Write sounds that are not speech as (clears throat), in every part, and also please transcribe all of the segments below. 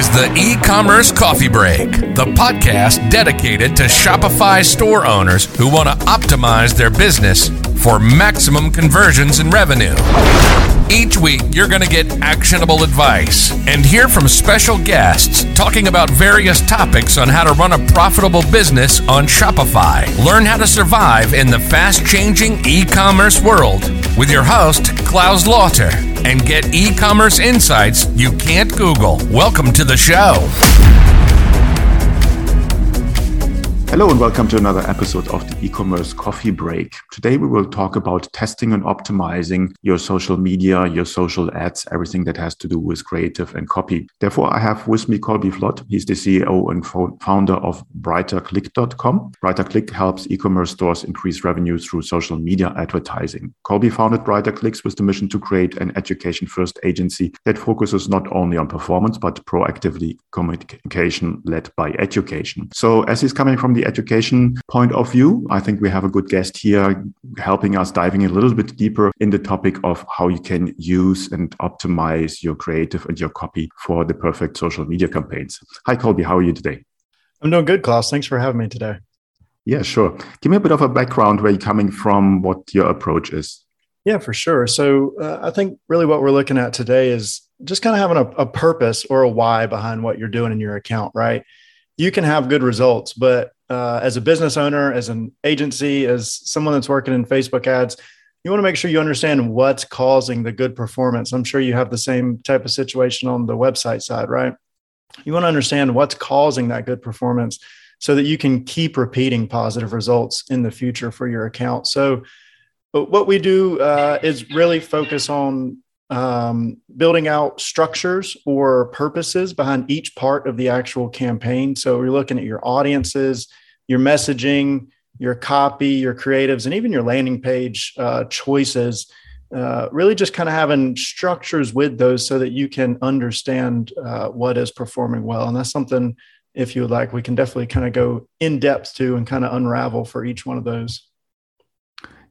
is the e commerce coffee break, the podcast dedicated to Shopify store owners who want to optimize their business for maximum conversions and revenue. Each week, you're going to get actionable advice and hear from special guests talking about various topics on how to run a profitable business on Shopify. Learn how to survive in the fast changing e commerce world with your host, Klaus Lauter, and get e commerce insights you can't Google. Welcome to the show. Hello and welcome to another episode of the e-commerce coffee break. Today we will talk about testing and optimizing your social media, your social ads, everything that has to do with creative and copy. Therefore, I have with me Colby Flood. He's the CEO and founder of BrighterClick.com. BrighterClick helps e-commerce stores increase revenue through social media advertising. Colby founded BrighterClicks with the mission to create an education-first agency that focuses not only on performance but proactively communication led by education. So as he's coming from the the education point of view, I think we have a good guest here helping us diving a little bit deeper in the topic of how you can use and optimize your creative and your copy for the perfect social media campaigns. Hi, Colby. How are you today? I'm doing good, Klaus. Thanks for having me today. Yeah, sure. Give me a bit of a background where you're coming from, what your approach is. Yeah, for sure. So uh, I think really what we're looking at today is just kind of having a, a, purpose or a why behind what you're doing in your account, right? You can have good results, but uh, as a business owner, as an agency, as someone that's working in Facebook ads, you want to make sure you understand what's causing the good performance. I'm sure you have the same type of situation on the website side, right? You want to understand what's causing that good performance so that you can keep repeating positive results in the future for your account. So, what we do uh, is really focus on um, building out structures or purposes behind each part of the actual campaign. So you're looking at your audiences, your messaging, your copy, your creatives, and even your landing page uh, choices. Uh, really, just kind of having structures with those so that you can understand uh, what is performing well. And that's something, if you would like, we can definitely kind of go in depth to and kind of unravel for each one of those.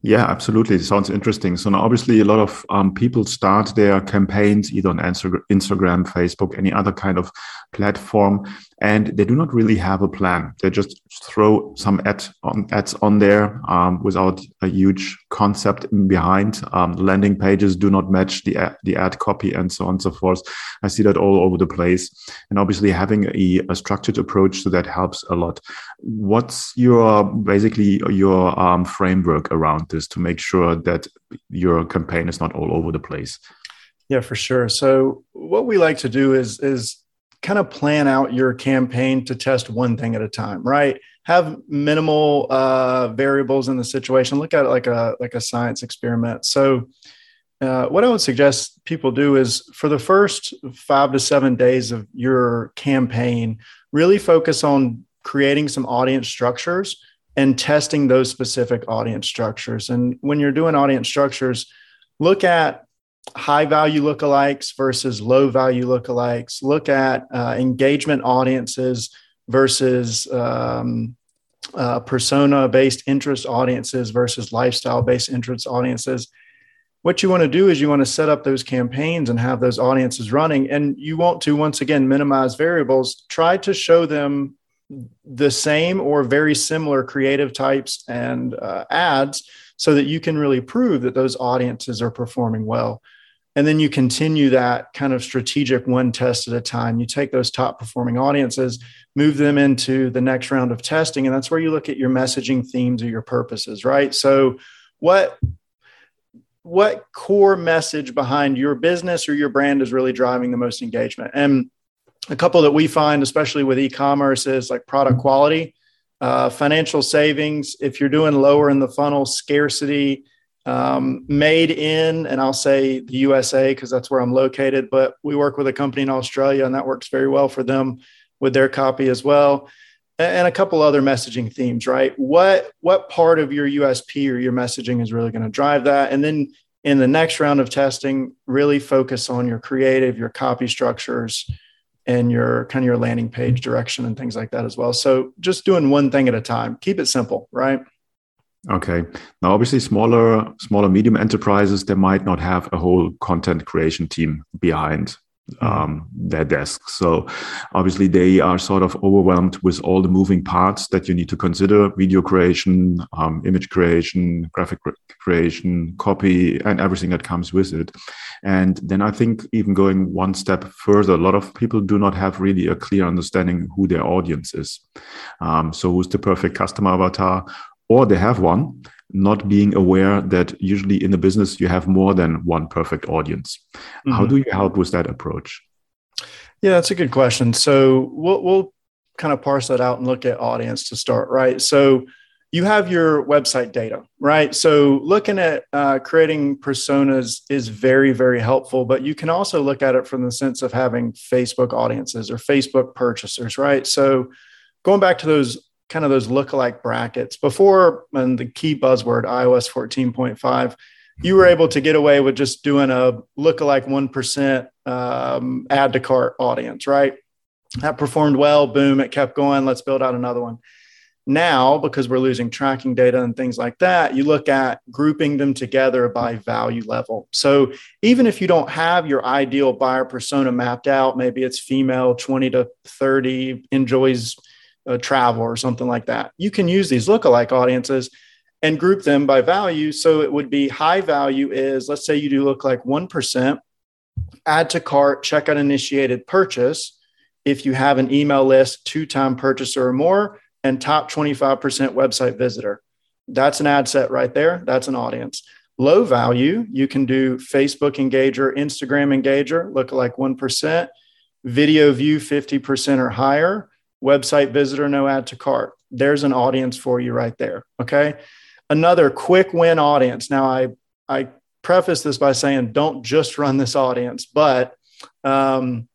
Yeah, absolutely. It sounds interesting. So now, obviously, a lot of um, people start their campaigns either on Instagram, Facebook, any other kind of platform, and they do not really have a plan. They just throw some ad on, ads on there um, without a huge concept in behind. Um, landing pages do not match the ad, the ad copy and so on and so forth. I see that all over the place. And obviously, having a, a structured approach to that helps a lot. What's your basically your um, framework around this to make sure that your campaign is not all over the place? Yeah, for sure. So what we like to do is is kind of plan out your campaign to test one thing at a time, right? Have minimal uh, variables in the situation. Look at it like a like a science experiment. So, uh, what I would suggest people do is for the first five to seven days of your campaign, really focus on creating some audience structures and testing those specific audience structures. And when you're doing audience structures, look at high value lookalikes versus low value lookalikes. Look at uh, engagement audiences versus um, uh, persona based interest audiences versus lifestyle based interest audiences. What you want to do is you want to set up those campaigns and have those audiences running. And you want to, once again, minimize variables. Try to show them the same or very similar creative types and uh, ads so that you can really prove that those audiences are performing well. And then you continue that kind of strategic one test at a time. You take those top performing audiences, move them into the next round of testing. And that's where you look at your messaging themes or your purposes, right? So, what what core message behind your business or your brand is really driving the most engagement and a couple that we find especially with e-commerce is like product quality uh, financial savings if you're doing lower in the funnel scarcity um, made in, and I'll say the USA because that's where I'm located, but we work with a company in Australia and that works very well for them with their copy as well. And a couple other messaging themes, right? What what part of your USP or your messaging is really going to drive that? And then in the next round of testing, really focus on your creative, your copy structures, and your kind of your landing page mm-hmm. direction and things like that as well. So just doing one thing at a time. Keep it simple, right? Okay. Now, obviously, smaller, smaller, medium enterprises they might not have a whole content creation team behind. Um, their desk. So obviously they are sort of overwhelmed with all the moving parts that you need to consider: video creation, um, image creation, graphic creation, copy, and everything that comes with it. And then I think even going one step further, a lot of people do not have really a clear understanding who their audience is. Um, so who's the perfect customer avatar? Or they have one not being aware that usually in a business you have more than one perfect audience. Mm-hmm. How do you help with that approach? Yeah, that's a good question. So we'll, we'll kind of parse that out and look at audience to start, right? So you have your website data, right? So looking at uh, creating personas is very, very helpful, but you can also look at it from the sense of having Facebook audiences or Facebook purchasers, right? So going back to those kind of those lookalike brackets. Before and the key buzzword iOS 14.5 you were able to get away with just doing a lookalike 1% um, add to cart audience right? That performed well boom it kept going let's build out another one. Now because we're losing tracking data and things like that you look at grouping them together by value level. So even if you don't have your ideal buyer persona mapped out maybe it's female 20 to 30 enjoys uh, travel or something like that. You can use these lookalike audiences and group them by value. So it would be high value is let's say you do lookalike 1%, add to cart, checkout initiated purchase. If you have an email list, two time purchaser or more, and top 25% website visitor. That's an ad set right there. That's an audience. Low value, you can do Facebook engager, Instagram engager, lookalike 1%, video view 50% or higher, website visitor, no add to cart. There's an audience for you right there. Okay. Another quick win audience. Now, I, I preface this by saying don't just run this audience, but um,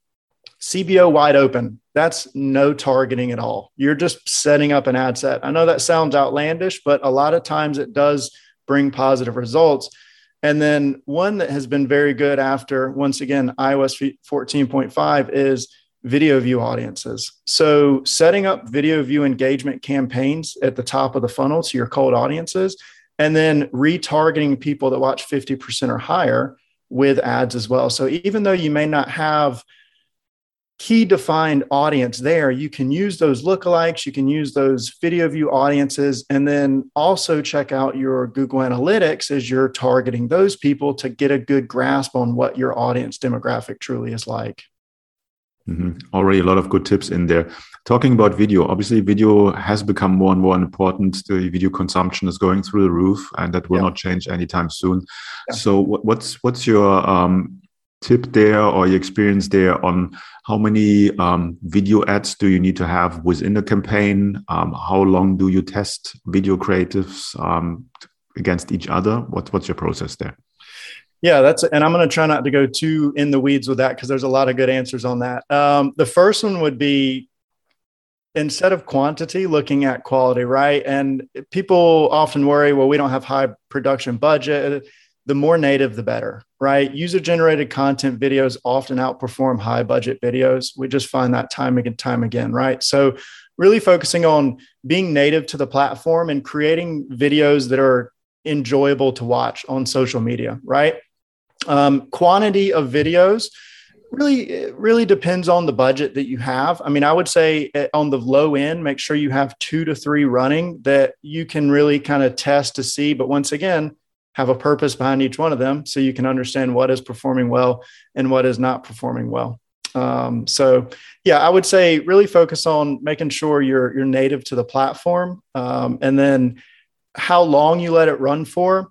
CBO wide open. That's no targeting at all. You're just setting up an ad set. I know that sounds outlandish, but a lot of times it does bring positive results. And then one that has been very good after, once again, iOS 14.5 is video view audiences. So, setting up video view engagement campaigns at the top of the funnel to your cold audiences, and then retargeting people that watch 50% or higher with ads as well. So, even though you may not have key defined audience there, you can use those lookalikes, you can use those video view audiences, and then also check out your Google Analytics as you're targeting those people to get a good grasp on what your audience demographic truly is like. Mm-hmm. Already a lot of good tips in there. Talking about video, obviously, video has become more and more important. The video consumption is going through the roof, and that will yeah. not change anytime soon. Yeah. So, what's what's your um, tip there, or your experience there on how many um, video ads do you need to have within a campaign? Um, how long do you test video creatives um, against each other? What, what's your process there? Yeah, that's and I'm going to try not to go too in the weeds with that because there's a lot of good answers on that. Um, the first one would be instead of quantity, looking at quality, right? And people often worry, well, we don't have high production budget. The more native, the better, right? User generated content videos often outperform high budget videos. We just find that time and time again, right? So, really focusing on being native to the platform and creating videos that are enjoyable to watch on social media, right? Um, quantity of videos really really depends on the budget that you have. I mean, I would say eh, on the low end, make sure you have two to three running that you can really kind of test to see. But once again, have a purpose behind each one of them so you can understand what is performing well and what is not performing well. Um, so yeah, I would say really focus on making sure you're you're native to the platform, um, and then how long you let it run for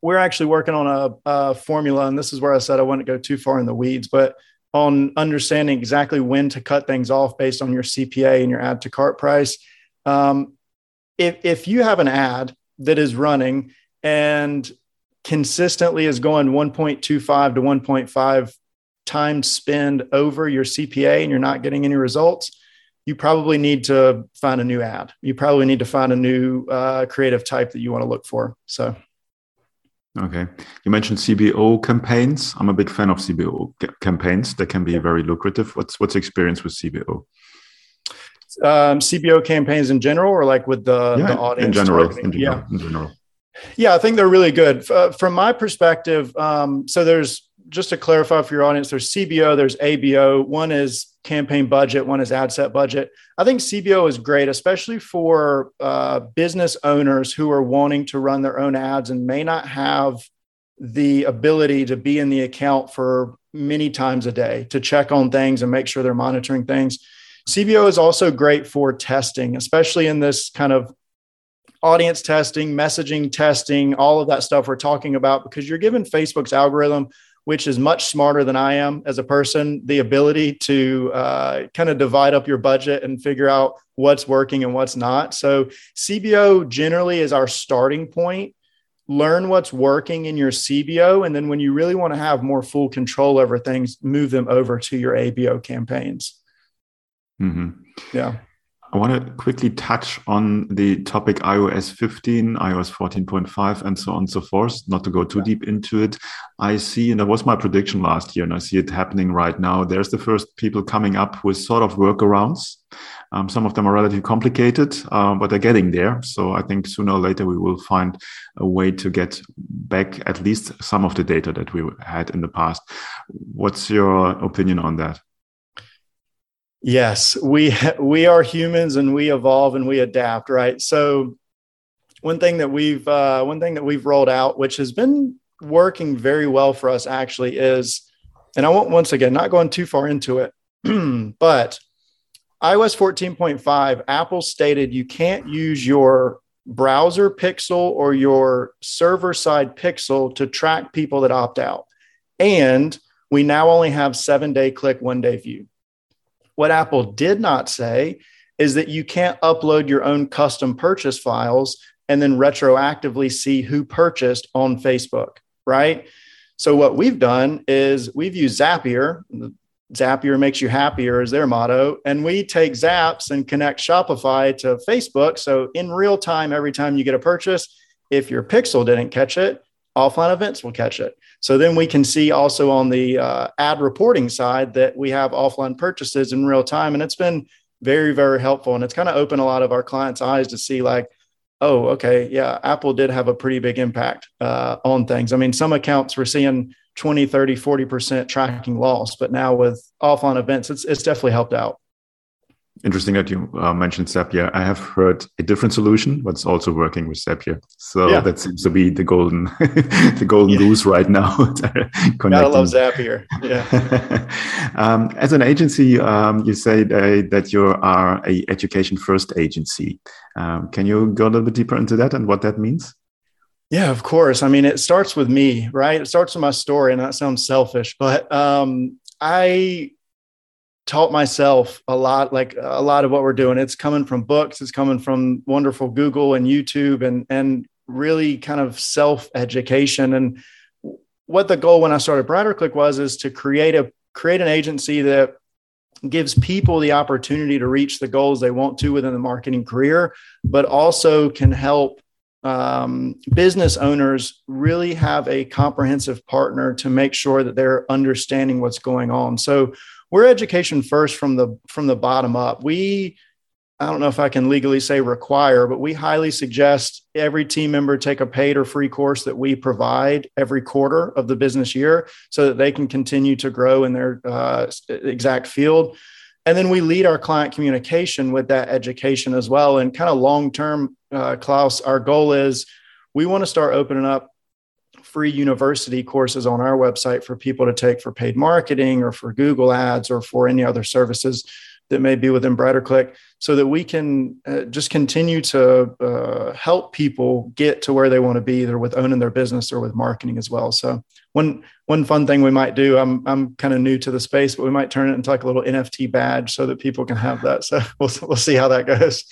we're actually working on a, a, formula, and this is where I said I wouldn't go too far in the weeds, but on understanding exactly when to cut things off based on your CPA and your add to cart price. Um, if, if you have an ad that is running and consistently is going 1.25 to 1.5 times spend over your CPA and you're not getting any results, you probably need to find a new ad. You probably need to find a new uh, creative type that you want to look for. So. Okay. You mentioned CBO campaigns. I'm a big fan of CBO campaigns. They can be very lucrative. What's what's experience with CBO? Um, CBO campaigns in general, or like with the, yeah, the audience? In general, in general, yeah. in general. Yeah, I think they're really good. Uh, from my perspective, um, so there's just to clarify for your audience, there's CBO, there's ABO. One is campaign budget, one is ad set budget. I think CBO is great, especially for uh, business owners who are wanting to run their own ads and may not have the ability to be in the account for many times a day to check on things and make sure they're monitoring things. CBO is also great for testing, especially in this kind of audience testing, messaging testing, all of that stuff we're talking about, because you're given Facebook's algorithm, which is much smarter than I am as a person, the ability to uh, kind of divide up your budget and figure out what's working and what's not. So, CBO generally is our starting point learn what's working in your CBO. And then when you really want to have more full control over things, move them over to your ABO campaigns. Mm-hmm. Yeah. I want to quickly touch on the topic iOS 15, iOS 14.5, and so on and so forth, not to go too yeah. deep into it. I see, and that was my prediction last year, and I see it happening right now. There's the first people coming up with sort of workarounds. Um, some of them are relatively complicated, uh, but they're getting there. So I think sooner or later we will find a way to get back at least some of the data that we had in the past. What's your opinion on that? Yes, we (laughs) we are humans and we evolve and we adapt, right? So one thing that we've uh, one thing that we've rolled out, which has been working very well for us, actually, is, and I won't once again not going too far into it, (clears throat) but iOS 14.5, Apple stated you can't use your browser pixel or your server side pixel to track people that opt out, and we now only have seven day click, one day view. What Apple did not say is that you can't upload your own custom purchase files and then retroactively see who purchased on Facebook, right? So what we've done is we've used Zapier. Zapier makes you happier is their motto, and we take Zaps and connect Shopify to Facebook. So in real time, every time you get a purchase, if your Pixel didn't catch it, offline events will catch it. So then we can see also on the uh, ad reporting side that we have offline purchases in real time. And it's been very, very helpful. And it's kind of opened a lot of our clients' eyes to see, like, oh, okay, yeah, Apple did have a pretty big impact uh, on things. I mean, some accounts we're seeing 20, 30, 40% tracking loss, but now with offline events, it's, it's definitely helped out. Interesting that you uh, mentioned Zapier. I have heard a different solution, but it's also working with Zapier. So yeah. that seems to be the golden, (laughs) the golden yeah. goose right now. (laughs) Gotta love Zapier. Yeah. (laughs) um, as an agency, um, you say that, that you are a education first agency. Um, can you go a little bit deeper into that and what that means? Yeah, of course. I mean, it starts with me, right? It starts with my story, and that sounds selfish, but um, I taught myself a lot like a lot of what we're doing. It's coming from books it's coming from wonderful google and youtube and and really kind of self education and what the goal when i started BrighterClick was is to create a create an agency that gives people the opportunity to reach the goals they want to within the marketing career but also can help um, business owners really have a comprehensive partner to make sure that they're understanding what's going on. So we're education first from the from the bottom up. We I don't know if I can legally say require, but we highly suggest every team member take a paid or free course that we provide every quarter of the business year so that they can continue to grow in their uh, exact field. And then we lead our client communication with that education as well. And kind of long term, uh, Klaus, our goal is we want to start opening up free university courses on our website for people to take for paid marketing or for Google ads or for any other services that may be within BrighterClick so that we can uh, just continue to uh, help people get to where they want to be either with owning their business or with marketing as well. So one, one fun thing we might do, I'm, I'm kind of new to the space, but we might turn it into like a little NFT badge so that people can have that. So (laughs) we'll, we'll see how that goes.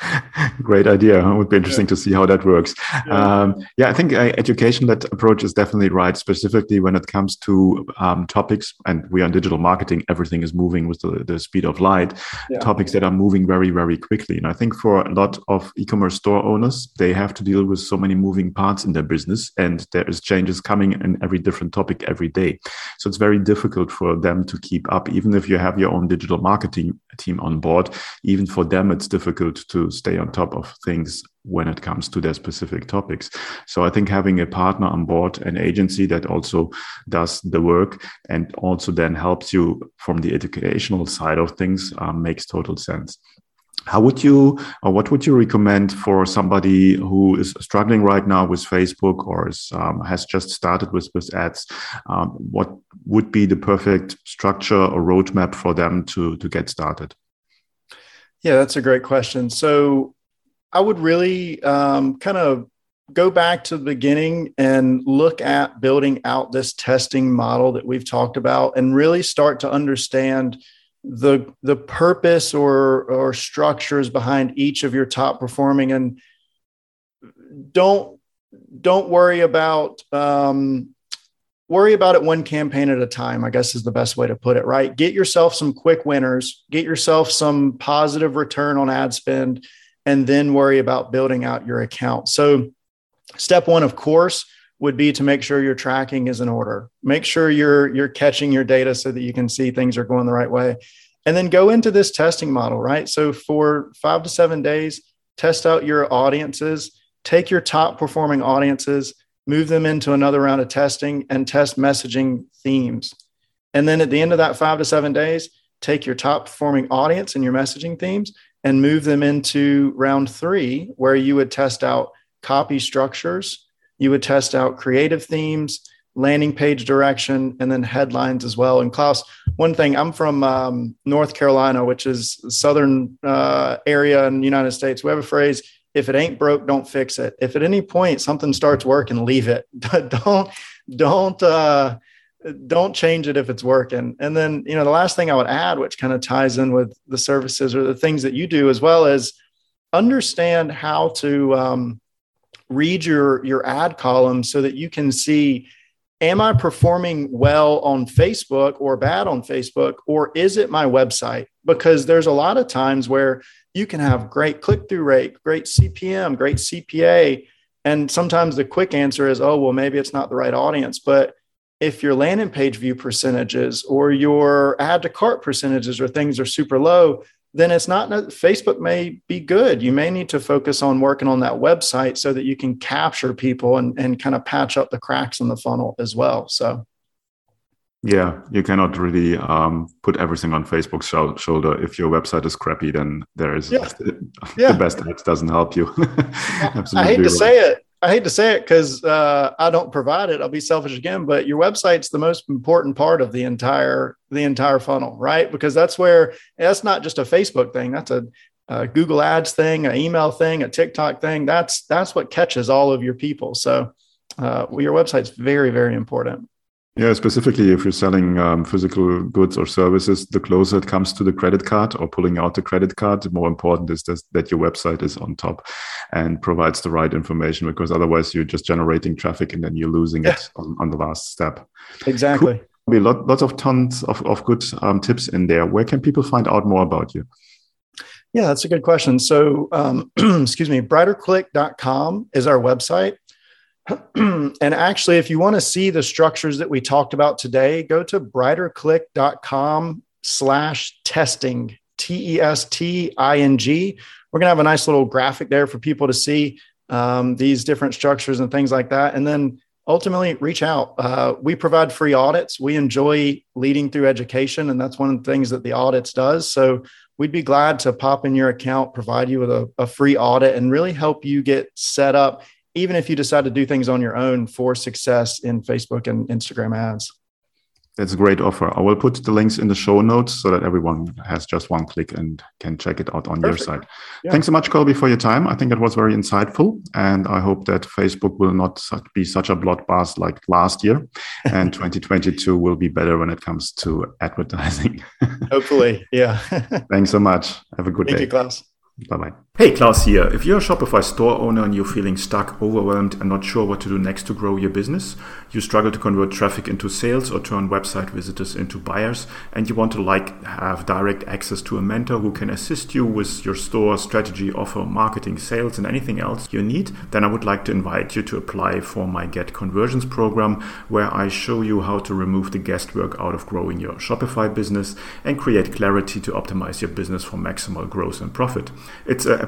(laughs) Great idea. It would be interesting yeah. to see how that works. Yeah, um, yeah I think uh, education, that approach is definitely right, specifically when it comes to um, topics. And we are in digital marketing, everything is moving with the, the speed of light, yeah. topics that are moving very, very quickly. And I think for a lot of e commerce store owners, they have to deal with so many moving parts in their business, and there is changes coming in every different topic every day. So it's very difficult for them to keep up, even if you have your own digital marketing team on board. Even for them, it's difficult to stay on top of things when it comes to their specific topics. So I think having a partner on board, an agency that also does the work and also then helps you from the educational side of things um, makes total sense. How would you, or what would you recommend for somebody who is struggling right now with Facebook or is, um, has just started with, with ads? Um, what would be the perfect structure or roadmap for them to, to get started? Yeah, that's a great question. So I would really um, kind of go back to the beginning and look at building out this testing model that we've talked about and really start to understand the the purpose or or structures behind each of your top performing and don't don't worry about um, worry about it one campaign at a time i guess is the best way to put it right get yourself some quick winners get yourself some positive return on ad spend and then worry about building out your account so step one of course would be to make sure your tracking is in order. Make sure you're you're catching your data so that you can see things are going the right way. And then go into this testing model, right? So for 5 to 7 days, test out your audiences, take your top performing audiences, move them into another round of testing and test messaging themes. And then at the end of that 5 to 7 days, take your top performing audience and your messaging themes and move them into round 3 where you would test out copy structures, you would test out creative themes, landing page direction, and then headlines as well. And Klaus, one thing I'm from um, North Carolina, which is southern uh, area in the United States. We have a phrase: "If it ain't broke, don't fix it." If at any point something starts working, leave it. (laughs) don't don't uh, don't change it if it's working. And then you know the last thing I would add, which kind of ties in with the services or the things that you do as well, is understand how to um, read your your ad column so that you can see am i performing well on facebook or bad on facebook or is it my website because there's a lot of times where you can have great click-through rate great cpm great cpa and sometimes the quick answer is oh well maybe it's not the right audience but if your landing page view percentages or your add to cart percentages or things are super low then it's not Facebook may be good. You may need to focus on working on that website so that you can capture people and, and kind of patch up the cracks in the funnel as well. So, yeah, you cannot really um, put everything on Facebook's shoulder. If your website is crappy, then there is yeah. (laughs) the best ads doesn't help you. (laughs) I hate to right. say it, I hate to say it because uh, I don't provide it. I'll be selfish again, but your website's the most important part of the entire the entire funnel, right? Because that's where that's not just a Facebook thing. That's a, a Google Ads thing, an email thing, a TikTok thing. That's that's what catches all of your people. So uh, well, your website's very very important. Yeah, specifically if you're selling um, physical goods or services, the closer it comes to the credit card or pulling out the credit card, the more important is this, that your website is on top and provides the right information because otherwise you're just generating traffic and then you're losing yeah. it on, on, the last step. Exactly. Cool. Be lot, lots of tons of, of good um, tips in there. Where can people find out more about you? Yeah, that's a good question. So, um, (clears throat) excuse me, brighterclick.com is our website. (clears throat) and actually, if you want to see the structures that we talked about today, go to brighterclick.com slash testing, T E S T I N G. We're going to have a nice little graphic there for people to see um, these different structures and things like that. And then ultimately reach out. Uh, we provide free audits. We enjoy leading through education, and that's one of the things that the audits does. So we'd be glad to pop in your account, provide you with a, a free audit, and really help you get set up even if you decide to do things on your own for success in Facebook and Instagram ads. That's a great offer. I will put the links in the show notes so that everyone has just one click and can check it out on Perfect. your site. Yeah. Thanks so much, Colby, for your time. I think it was very insightful. And I hope that Facebook will not be such a bloodbath like last year. And (laughs) 2022 will be better when it comes to advertising. (laughs) Hopefully. Yeah. Thanks so much. Have a good Thank day. Thank you, Klaus. Bye bye. Hey, Klaus here. If you're a Shopify store owner and you're feeling stuck, overwhelmed, and not sure what to do next to grow your business, you struggle to convert traffic into sales or turn website visitors into buyers, and you want to like have direct access to a mentor who can assist you with your store strategy, offer, marketing, sales, and anything else you need, then I would like to invite you to apply for my Get Conversions program, where I show you how to remove the guesswork out of growing your Shopify business and create clarity to optimize your business for maximal growth and profit. It's a